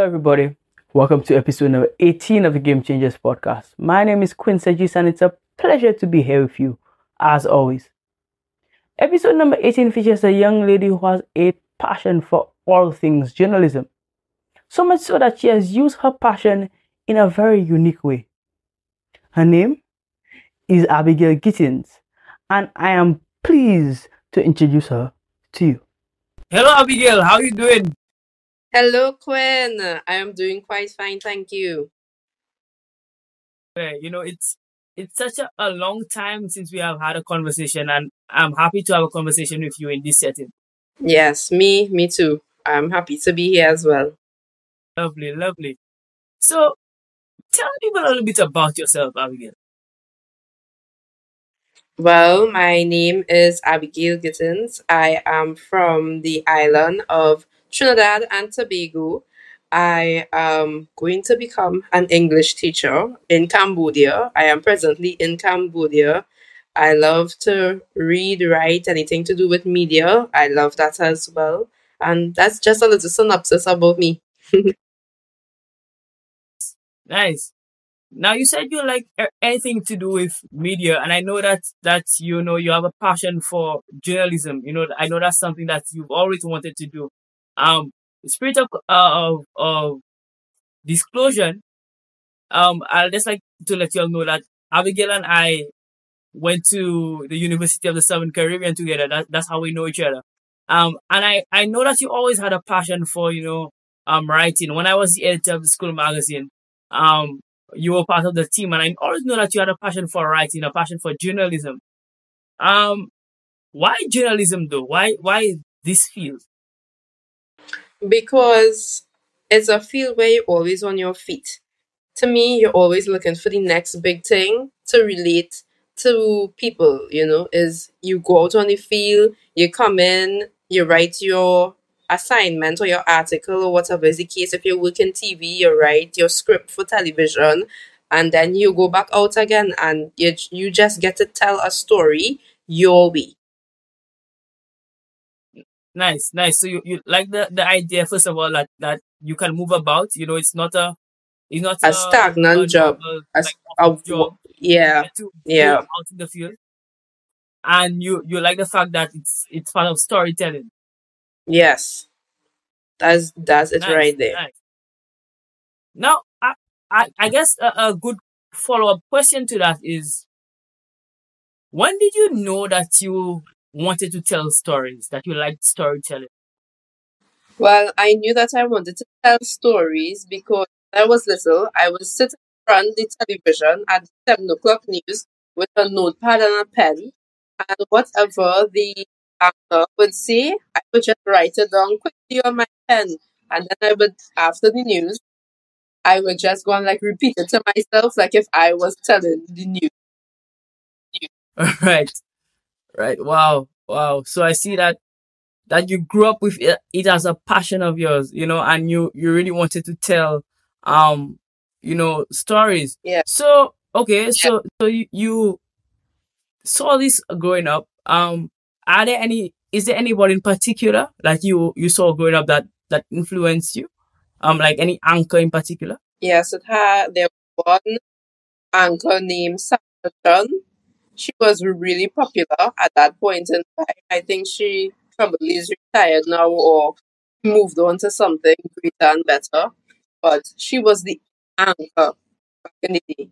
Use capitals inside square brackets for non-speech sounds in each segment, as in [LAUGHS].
Hello, everybody. Welcome to episode number 18 of the Game Changers podcast. My name is Quinn Segis, and it's a pleasure to be here with you, as always. Episode number 18 features a young lady who has a passion for all things journalism. So much so that she has used her passion in a very unique way. Her name is Abigail Gittens, and I am pleased to introduce her to you. Hello, Abigail. How are you doing? Hello, Quinn. I am doing quite fine, thank you. Yeah, you know, it's it's such a, a long time since we have had a conversation, and I'm happy to have a conversation with you in this setting. Yes, me, me too. I'm happy to be here as well. Lovely, lovely. So, tell people a little bit about yourself, Abigail. Well, my name is Abigail Gittens. I am from the island of Trinidad and Tobago. I am going to become an English teacher in Cambodia. I am presently in Cambodia. I love to read, write, anything to do with media. I love that as well. And that's just a little synopsis about me. [LAUGHS] Nice. Now you said you like anything to do with media, and I know that that you know you have a passion for journalism. You know, I know that's something that you've always wanted to do. Um, spirit of uh, of, of disclosure. Um, I'll just like to let you all know that Abigail and I went to the University of the Southern Caribbean together. That, that's how we know each other. Um, and I, I know that you always had a passion for, you know, um, writing. When I was the editor of the school magazine, um, you were part of the team and I always know that you had a passion for writing, a passion for journalism. Um, why journalism though? Why, why this field? Because it's a field where you're always on your feet. To me, you're always looking for the next big thing to relate to people, you know, is you go out on the field, you come in, you write your assignment or your article or whatever is the case. If you work in TV, you write your script for television, and then you go back out again and you, you just get to tell a story your way. Nice, nice. So you, you like the, the idea, first of all, that, that you can move about, you know, it's not a, it's not A a, stagnant a job. normal, A, like a office job. yeah, get to go yeah. out in the field and you, you like the fact that it's, it's part of storytelling. Yes. That's that's it Nice, right there. nice. Now, I, I, I guess a, a good follow-up question to that is, when did you know that you wanted to tell stories, that you liked storytelling? Well, I knew that I wanted to tell stories because when I was little, I would sit in front of the television at seven o'clock news with a notepad and a pen, and whatever the actor would say, I would just write it down quickly on my pen, and then I would, after the news, I would just go and like repeat it to myself, like if I was telling the news. [LAUGHS] Right, right. Wow, wow. So I see that that you grew up with it, it as a passion of yours, you know, and you you really wanted to tell, um, you know, stories. Yeah. So okay, so so you, you saw this growing up. Um, are there any? Is there anybody in particular like you you saw growing up that that influenced you? Um, like any anchor in particular? Yes, it had there was one anchor named Sasha Chun. She was really popular at that point in time. I think she probably is retired now or moved on to something greater and better. But she was the anchor back in the day.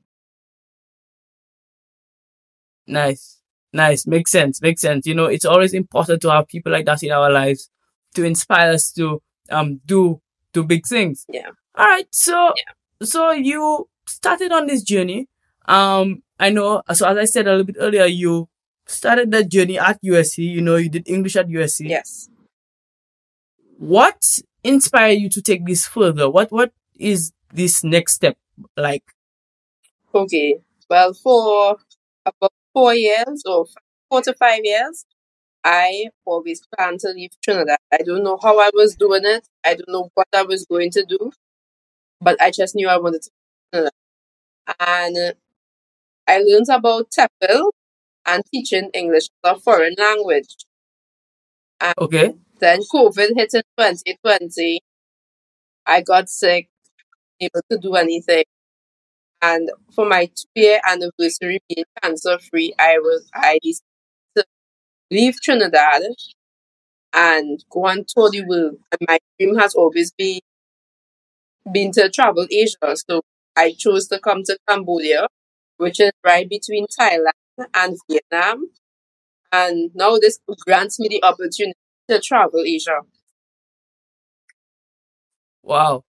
Nice, nice. Makes sense. Makes sense. You know, it's always important to have people like that in our lives to inspire us to um do do big things. Yeah. All right. So yeah. so you started on this journey. Um, I know. So as I said a little bit earlier, you started that journey at USC. You know, you did English at USC. Yes. What inspired you to take this further? What what is this next step like? Okay. Well, for about four years or four to five years, I always planned to leave Trinidad. I don't know how I was doing it. I don't know what I was going to do, but I just knew I wanted to. leave Trinidad. And I learned about TEFL and teaching English as a foreign language. And Okay. then COVID hit in 2020, I got sick, able to do anything. And for my two year anniversary being cancer free, I was I decided to leave Trinidad and go on tour the world. And my dream has always been been to travel Asia. So I chose to come to Cambodia, which is right between Thailand and Vietnam. And now this grants me the opportunity to travel Asia. Wow.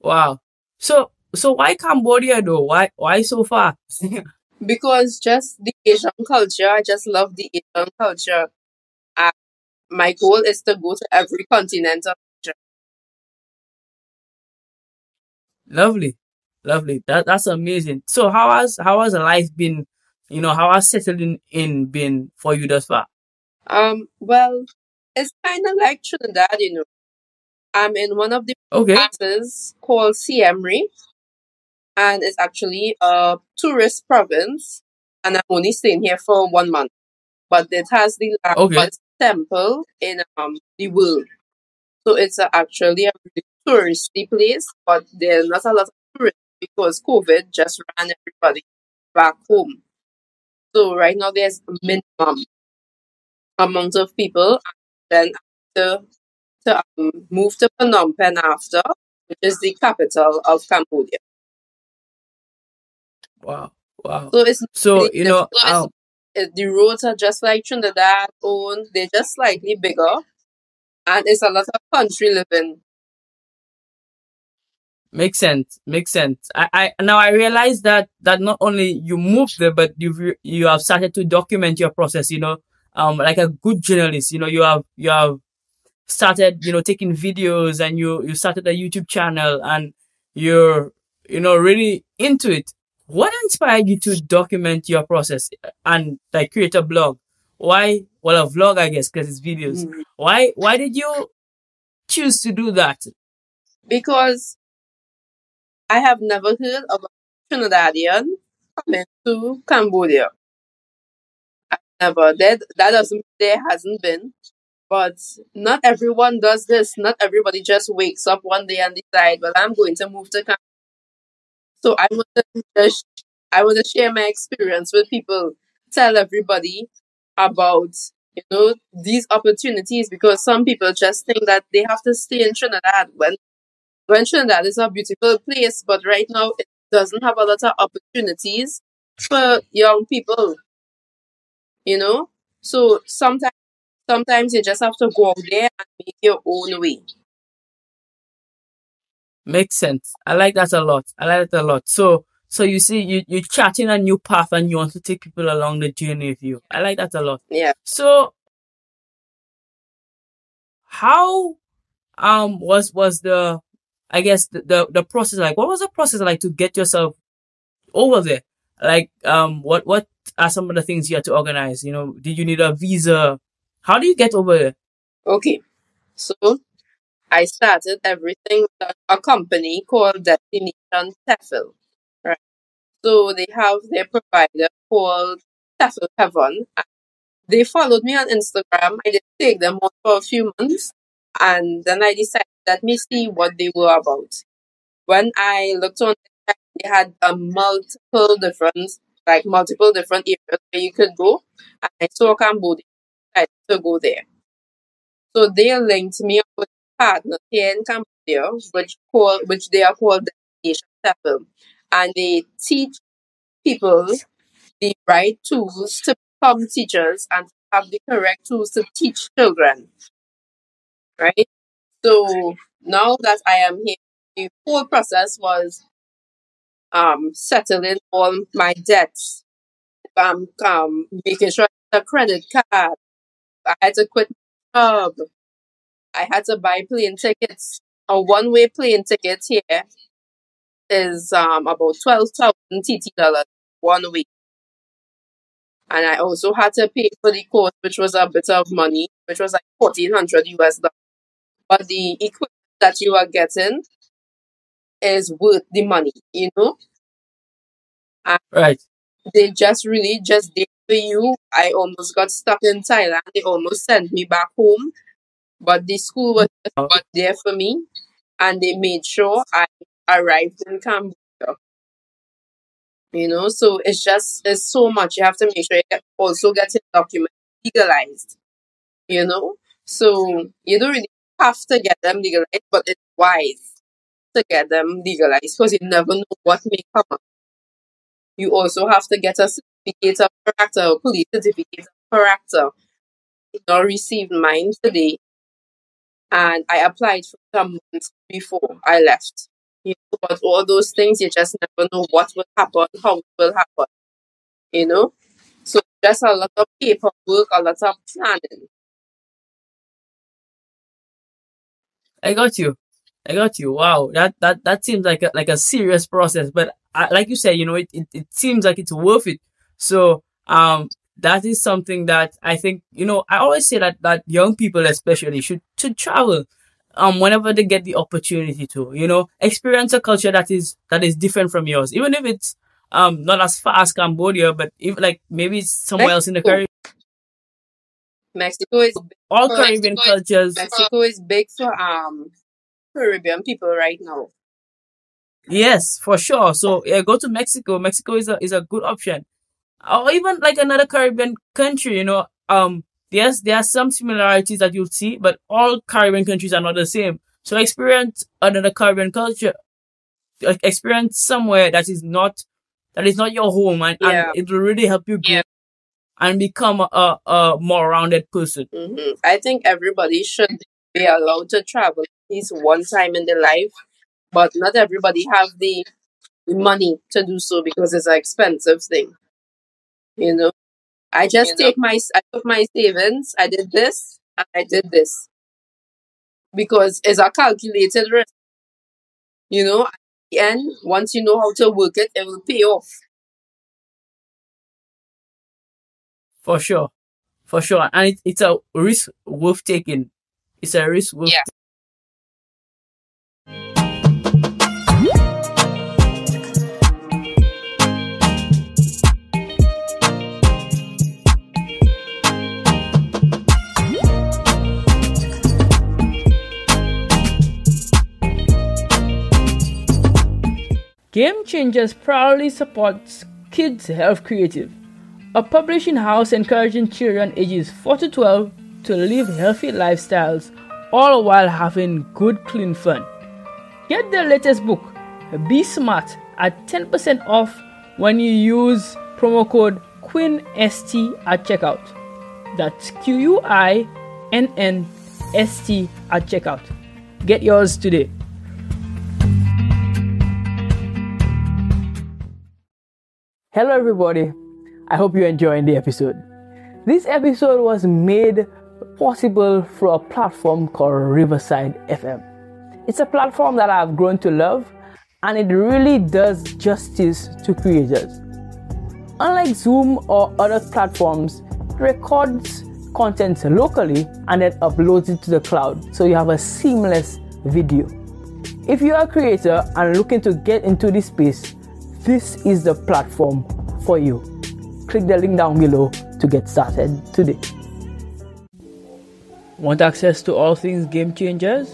Wow. So so why Cambodia though? Why why so far? [LAUGHS] because just the Asian culture, I just love the Asian culture. And my goal is to go to every continent of Asia. Lovely. Lovely. That that's amazing. So how has how has life been, you know, how has settling in been for you thus far? Um, well, it's kind of like Trinidad, you know. I'm in one of the Okay. places called Reap, and it's actually a tourist province, and I'm only staying here for one month. But it has the Okay. largest temple in um the world, so it's a, actually a really touristy place. But there's not a lot of tourists because COVID just ran everybody back home. So right now there's a minimum amount of people, and then to to um, move to Phnom Penh after, which is the capital of Cambodia. Wow. Wow. So it's So, really you know, um It- the roads are just like Trinidad own. They're just slightly bigger, and it's a lot of country living. Makes sense. Makes sense. I, I now I realize that that not only you moved there, but you've you have started to document your process. You know, um, like a good journalist. You know, you have you have started you know taking videos and you you started a YouTube channel and you're you know really into it. What inspired you to document your process and like create a blog? Why? Well, a vlog, I guess, because it's videos. Mm. Why? Why did you choose to do that? Because I have never heard of a Trinidadian coming to Cambodia. I never. That that doesn't mean there hasn't been. But not everyone does this. Not everybody just wakes up one day and decide, well, I'm going to move to Cambodia. So I want to just, I want to share my experience with people, tell everybody about you know these opportunities because some people just think that they have to stay in Trinidad when when Trinidad is a beautiful place, but right now it doesn't have a lot of opportunities for young people. You know, so sometimes sometimes you just have to go out there and make your own way. Makes sense. I like that a lot. I like that a lot. So, so you see, you you're charting a new path and you want to take people along the journey with you. I like that a lot. Yeah. So, how um was was the I guess the, the the process like? What was the process like to get yourself over there? Like um, what what are some of the things you had to organize? You know, did you need a visa? How do you get over there? Okay. So I started everything with a- company called Destination TEFL. Right. So they have their provider called TEFL Heaven. They followed me on Instagram. I did take them for a few months and then I decided let me see what they were about. When I looked on they had a multiple different like multiple different areas where you could go and I saw Cambodia. I to go there. So they linked me up with partners here in Cambodia, which call which they are called Destination TEFL. And they teach people the right tools to become teachers and have the correct tools to teach children. Right? So now that I am here, the whole process was um settling all my debts, um, um making sure had credit card. I had to quit my job. I had to buy plane tickets. A one way plane ticket here is um about twelve thousand TT dollars one way. And I also had to pay for the course, which was a bit of money, which was like fourteen hundred US dollars. But the equipment that you are getting is worth the money, you know? And Right. they just really just did for you. I almost got stuck in Thailand. They almost sent me back home. But the school was just Oh. there for me. and they made sure I arrived in Cambodia. You know, so it's just it's so much. You have to make sure you also get your documents legalized. You know, so you don't really have to get them legalized, but it's wise to get them legalized because you never know what may come up. You also have to get a certificate of character, a police certificate of character. You know, received mine today, and I applied for some months before I left. You know, but all those things you just never know what will happen, how it will happen. You know, so just a lot of paperwork, a lot of planning. I got you. I got you. Wow, that that that seems like a like a serious process, but uh, like you said, you know, it, it it seems like it's worth it. So um, that is something that I think you know. I always say that that young people especially should should travel um whenever they get the opportunity to you know experience a culture that is that is different from yours even if it's um not as far as cambodia but if like maybe it's somewhere else in the Mexico. caribbean Mexico is all caribbean Mexico is, cultures Mexico is big for um Caribbean people right now. yes for sure so yeah go to mexico mexico is a is a good option or even like another caribbean country you know um yes there are some similarities that you'll see but all caribbean countries are not the same so experience another caribbean culture experience somewhere that is not that is not your home and, Yeah. and it will really help you grow Yeah. And become a, a, more rounded person hmm I think everybody should be allowed to travel at least one time in their life, but not everybody have the money to do so because it's an expensive thing. You know, I just You know. take my I took my savings, I did this, and I did this because it's a calculated risk. You know, at the end, once you know how to work it, it will pay off. For sure. For sure. And it, it's a risk worth taking. It's a risk worth Yeah. Game Changers proudly supports Kids Health Creative, a publishing house encouraging children ages 4 to 12 to live healthy lifestyles all while having good, clean fun. Get the latest book, Be Smart, at 10% off when you use promo code QUINNST at checkout. That's Q U I N N S T at checkout. Get yours today. Hello, everybody. I hope you're enjoying the episode. This episode was made possible through a platform called Riverside FM. It's a platform that I've grown to love and it really does justice to creators. Unlike Zoom or other platforms, it records content locally and then uploads it to the cloud so you have a seamless video. If you are a creator and looking to get into this space, this is the platform for you. Click the link down below to get started today. Want access to all things game changers?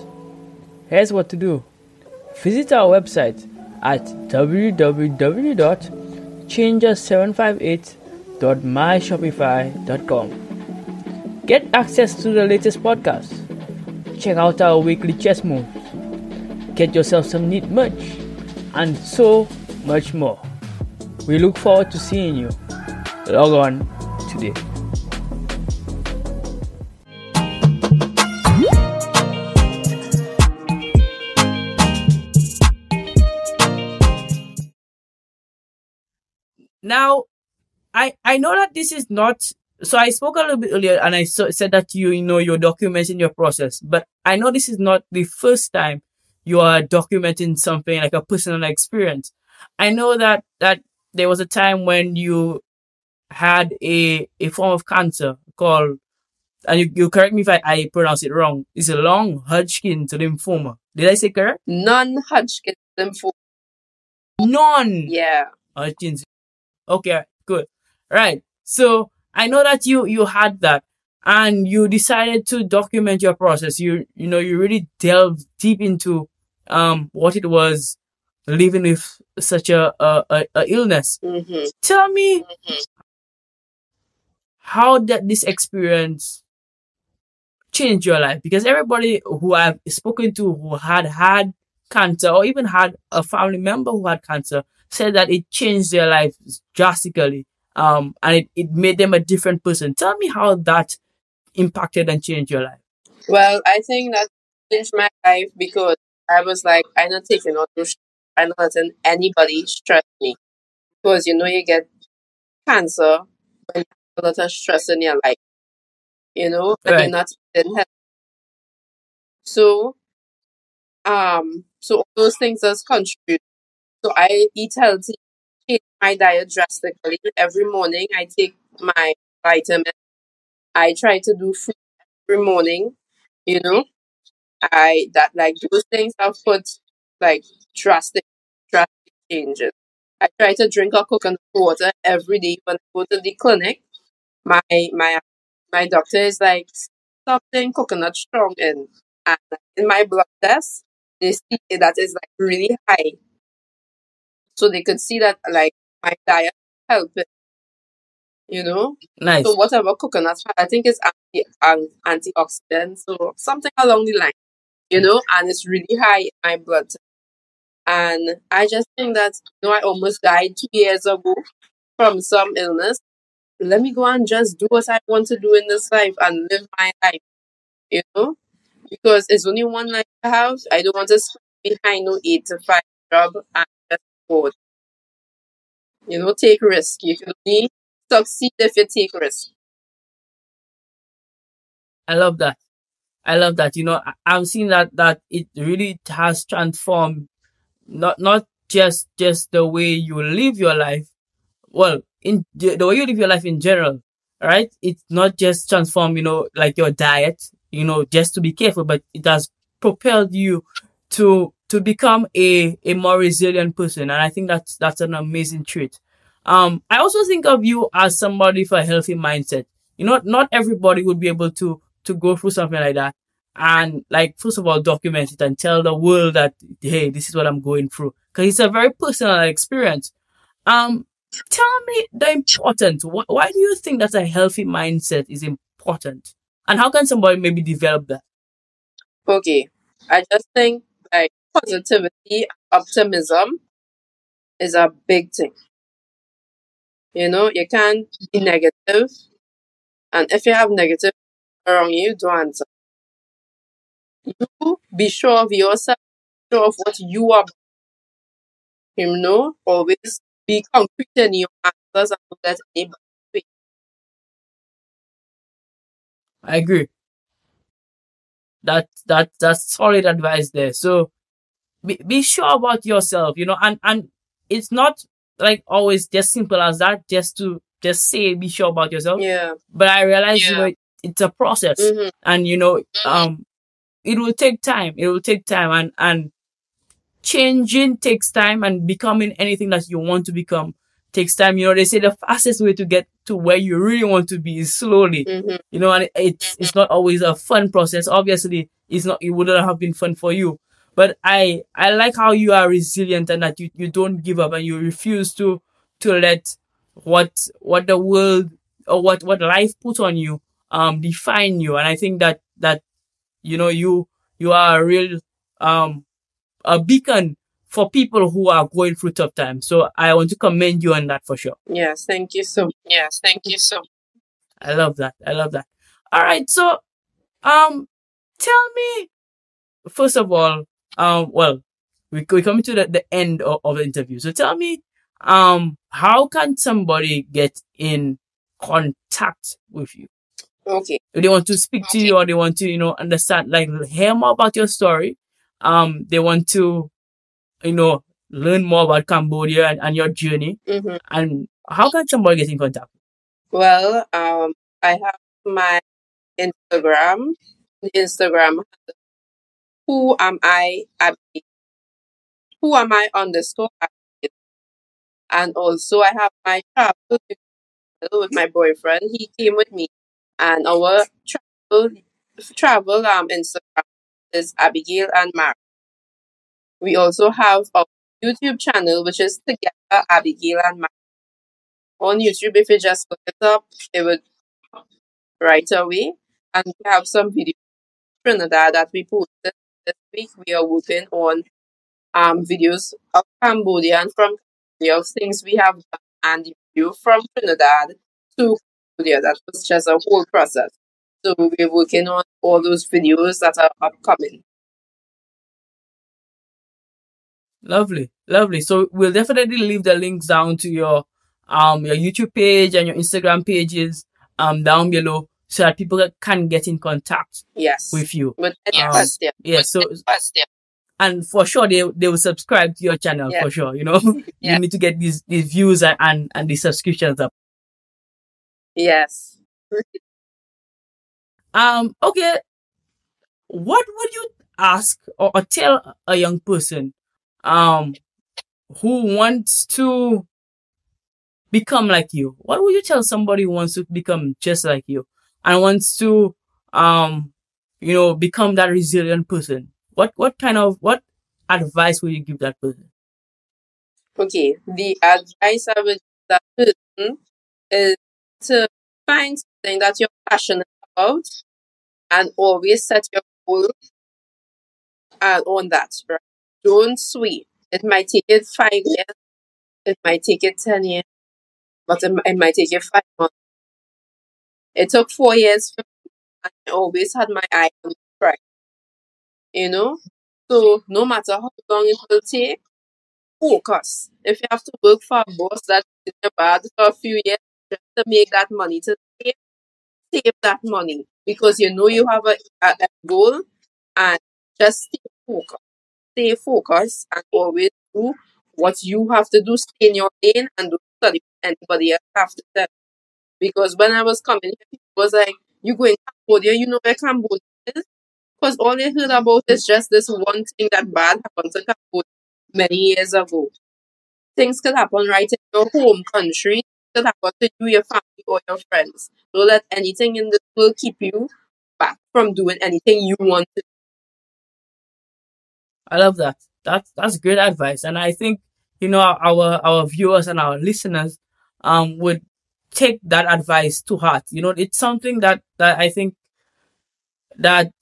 Here's what to do. Visit our website at www.changers758.myshopify.com. Get access to the latest podcasts, Check out our weekly chess moves. Get yourself some neat merch and so much more. We look forward to seeing you. Log on today. Now, I I know that this is not. So I spoke a little bit earlier, and I so, said that you you know you're documenting your process, but I know this is not the first time you are documenting something like a personal experience. I know that that there was a time when you had a a form of cancer called, and you, you correct me if I, I pronounce it wrong. It's a long Hodgkin's lymphoma. Did I say correct? Non-Hodgkin lymphoma. Non Yeah. Hodgkin's. Okay, good. Right. So I know that you you had that, and you decided to document your process. You you know you really delved deep into um what it was living with such a a, a, a illness. Mm-hmm. Tell me how did this experience change your life? Because everybody who I've spoken to who had had cancer or even had a family member who had cancer said that it changed their life drastically. Um, and it, it made them a different person. Tell me how that impacted and changed your life. Well, I think that changed my life because I was like, I'm not taking no I'm not letting anybody stress me. Because you know you get cancer when a lot of stress in your life. You know, and Right. you're not in health. So um so all those things does contribute. So I eat healthy, change my diet drastically. Every morning I take my vitamin. I try to do food every morning, you know. I that like those things have put like drastic drastic changes. I try to drink a coconut water every day when I go to the clinic. My my my doctor is like something coconut strong in and in my blood test they see that is like really high. So they could see that like my diet helping, you know. Nice. So whatever coconut I think it's anti an, antioxidant, so something along the line, you know, and it's really high in my blood. And I just think that you know I almost died two years ago from some illness. Let me go and just do what I want to do in this life and live my life, you know, because it's only one life I have. I don't want to spend behind no eight to five job and just go. You know, take risk. You can only succeed if you take risk. I love that. I love that. You know, I, I'm seeing that that it really has transformed not not just just the way you live your life. Well, in the way you live your life in general, right? It's not just transform, you know, like your diet, you know, just to be careful, but it has propelled you to to become a a more resilient person, and I think that's that's an amazing trait. Um, I also think of you as somebody with a healthy mindset. You know, not everybody would be able to to go through something like that and like first of all document it and tell the world that hey, this is what I'm going through because it's a very personal experience. Um, tell me the importance. Wh- why do you think that a healthy mindset is important, and how can somebody maybe develop that? Okay. I just think like positivity, optimism is a big thing. You know, you can't be negative, and if you have negative around you, don't answer. You be sure of yourself, sure of what you are. You know, always be concrete in your answers and don't let. I agree. That that that's solid advice there. So be, be sure about yourself, you know, and and it's not like always just simple as that. Just to just say be sure about yourself. Yeah. But I realize you know it's a process, Mm-hmm. and you know um it will take time. It will take time, and and changing takes time, and becoming anything that you want to become takes time. You know they say the fastest way to get to where you really want to be is slowly Mm-hmm. you know, and it's it's not always a fun process. Obviously, it's not. It wouldn't have been fun for you. But I I like how you are resilient and that you, you don't give up and you refuse to to let what what the world or what what life put on you um define you. And I think that that you know you you are a real um a beacon for people who are going through tough times. So I want to commend you on that for sure. Yes. Thank you so. Yes. Thank you so. I love that. I love that. All right. So, um, tell me, first of all, um, well, we, we're coming to the, the end of, of the interview. So tell me, um, how can somebody get in contact with you? Okay. If they want to speak to you or they want to, you know, understand, like, hear more about your story. Um, they want to, you know, learn more about Cambodia and, and your journey. Mm-hmm. And how can somebody get in contact? Well, um, I have my Instagram. Instagram. Who am I? Abby? Who am I underscore? Abby? And also, I have my travel with my boyfriend. He came with me, and our travel travel um Instagram is Abigail and Mario. We also have our YouTube channel, which is Together Abigail and Matt. On YouTube, if you just look it up, it would right away. And we have some videos from Trinidad that we posted this week. We are working on um videos of Cambodia and from Cambodia things we have done and the video from Trinidad to Cambodia. That was just a whole process. So we're working on all those videos that are upcoming. Lovely, lovely. So we'll definitely leave the links down to your um your YouTube page and your Instagram pages um down below so that people can get in contact Yes. with you. Any Um, question. Yeah, so and for sure they they will subscribe to your channel Yeah. for sure. You know, [LAUGHS] Yeah. you need to get these these views and and, and the subscriptions up. Yes. [LAUGHS] Um, okay. What would you ask or, or tell a young person um who wants to become like you? What would you tell somebody who wants to become just like you and wants to um you know become that resilient person? What what kind of what advice would you give that person? Okay. The advice I would give that person is to find something that you're passionate about and always set your goal uh, on that. Right? Don't sway. It might take it five years. It might take it ten years. But it, it might take you five months. It took four years for me, and I always had my eye on the prize. You know? So no matter how long it will take, focus. If you have to work for a boss in your bad for a few years just to make that money to save, that money because you know you have a, a, goal and just stay focused. Stay focused and always do what you have to do. Stay in your lane and don't study anybody else to tell. Because when I was coming here, was like, you go in Cambodia, you know where Cambodia is? Because all they heard about is just this one thing that bad happened to Cambodia many years ago. Things could happen right in your home country. Could happen to you, your family, or your friends. Don't let anything in this world keep you back from doing anything you want to. do. I love that. That's that's great advice, and I think you know our our viewers and our listeners um would take that advice to heart. You know, it's something that that I think that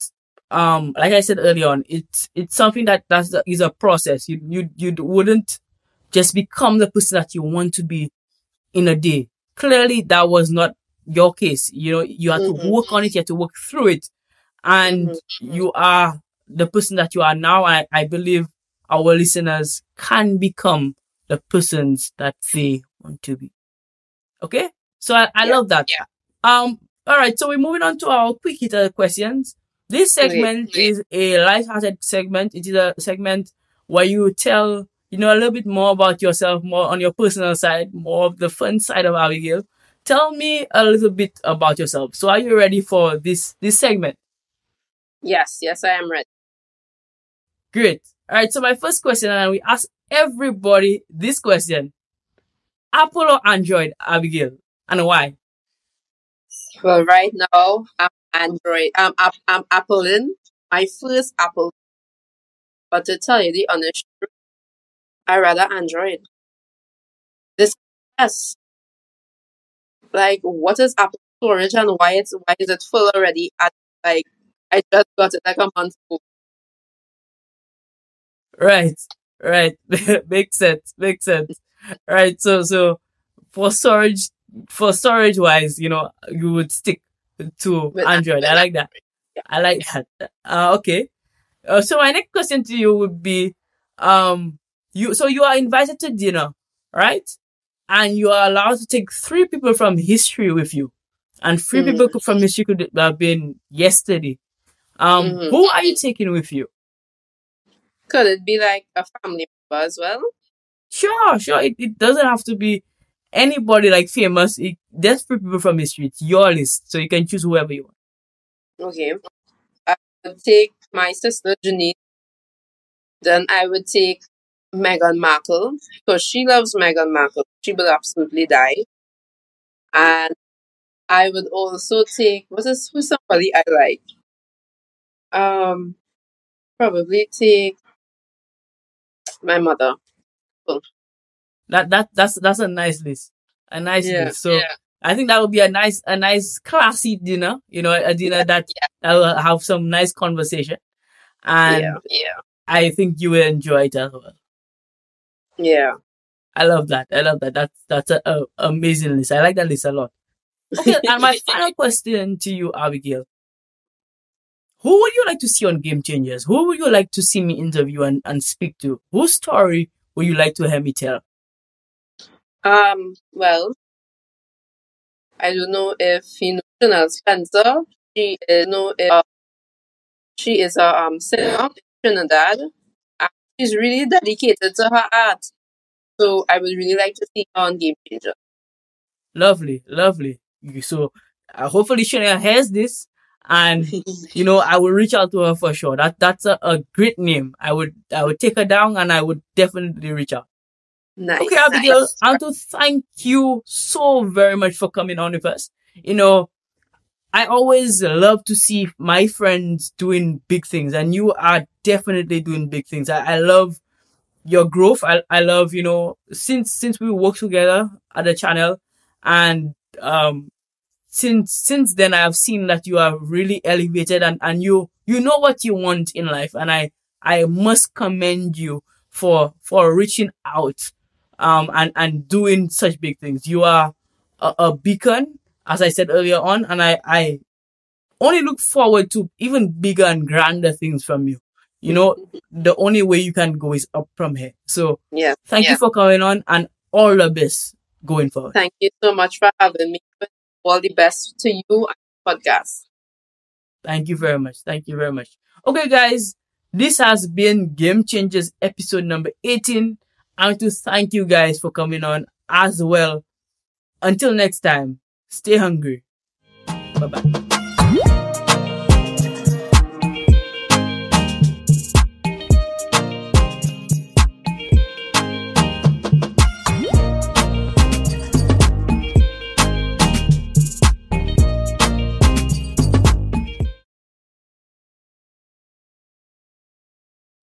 um like I said earlier on, it's it's something that that's is a process. You you you wouldn't just become the person that you want to be in a day. Clearly, that was not your case. You know, you had to Mhm. work on it. You had to work through it, and Mhm. you are the person that you are now. I, I believe our listeners can become the persons that they want to be. Okay, so I, I Yeah, love that. yeah. Um. All right. So we're moving on to our quick hitter questions. This segment is a light-hearted segment. It is a segment where you tell you know a little bit more about yourself, more on your personal side, more of the fun side of Abigail. Tell me a little bit about yourself. So are you ready for this this segment? Yes, yes, I am ready. Great. All right. So my first question, and we ask everybody this question: Apple or Android, Abigail, and why? Well, right now I'm Android. I'm I'm, I'm Apple in my first Apple. But to tell you the honest truth, I rather Android. This yes, like what is Apple storage and why it's why is it full already? At like I just got it like a month ago. Right. Right. [LAUGHS] makes sense. Makes sense. Right. So so for storage for storage wise, you know, you would stick to With Android. I like that. Yeah. I like that. Uh, okay. Uh, so my next question to you would be, um, you so you are invited to dinner, right? And you are allowed to take three people from history with you, and 3 Mhm. people from history could have been yesterday. Um, Mhm. who are you taking with you? Could it be like a family member as well? Sure, sure. It, it doesn't have to be anybody like famous. It, there's three people from history. It's your list, so you can choose whoever you want. Okay. I would take my sister Janine. Then I would take Meghan Markle because she loves Meghan Markle. She will absolutely die. And I would also take what is who's somebody I like? Um, probably take My mother. That that that's that's a nice list. A nice Yeah, list. So I think that would be a nice a nice classy dinner. You know, a dinner that that will have some nice conversation. And yeah, yeah, I think you will enjoy it as well. Yeah. I love that. I love that. That's that's a, a amazing list. I like that list a lot. Okay, [LAUGHS] and my final question to you, Abigail. Who would you like to see on Game Changers? Who would you like to see me interview and, and speak to? Whose story would you like to hear me tell? Um, well, I don't know if you know Chanel Spencer. She is know if, uh, she is a um singer in Trinidad. She's really dedicated to her art. So I would really like to see her on Game Changer. Lovely, lovely. So uh, hopefully Chanel hears this and [LAUGHS] you know I will reach out to her for sure. That that's a, a great name. I would I would take her down and I would definitely reach out. nice. Okay, Abigail, nice. I want to thank you so very much for coming on with us. You know, I always love to see my friends doing big things and you are definitely doing big things. I, I love your growth. I, I love, you know, since, since we work together at the channel and, um, since, since then I have seen that you are really elevated and, and you, you know what you want in life. And I, I must commend you for, for reaching out um, and, and doing such big things. You are a, a beacon, as I said earlier on, and I, I only look forward to even bigger and grander things from you. You know, the only way you can go is up from here. So Yeah. thank Yeah. you for coming on and all the best going forward. Thank you so much for having me. All the best to you and the podcast. Thank you very much. Thank you very much. Okay, guys, this has been Game Changers episode number 18. I want to thank you guys for coming on as well. Until next time, stay hungry. Bye bye.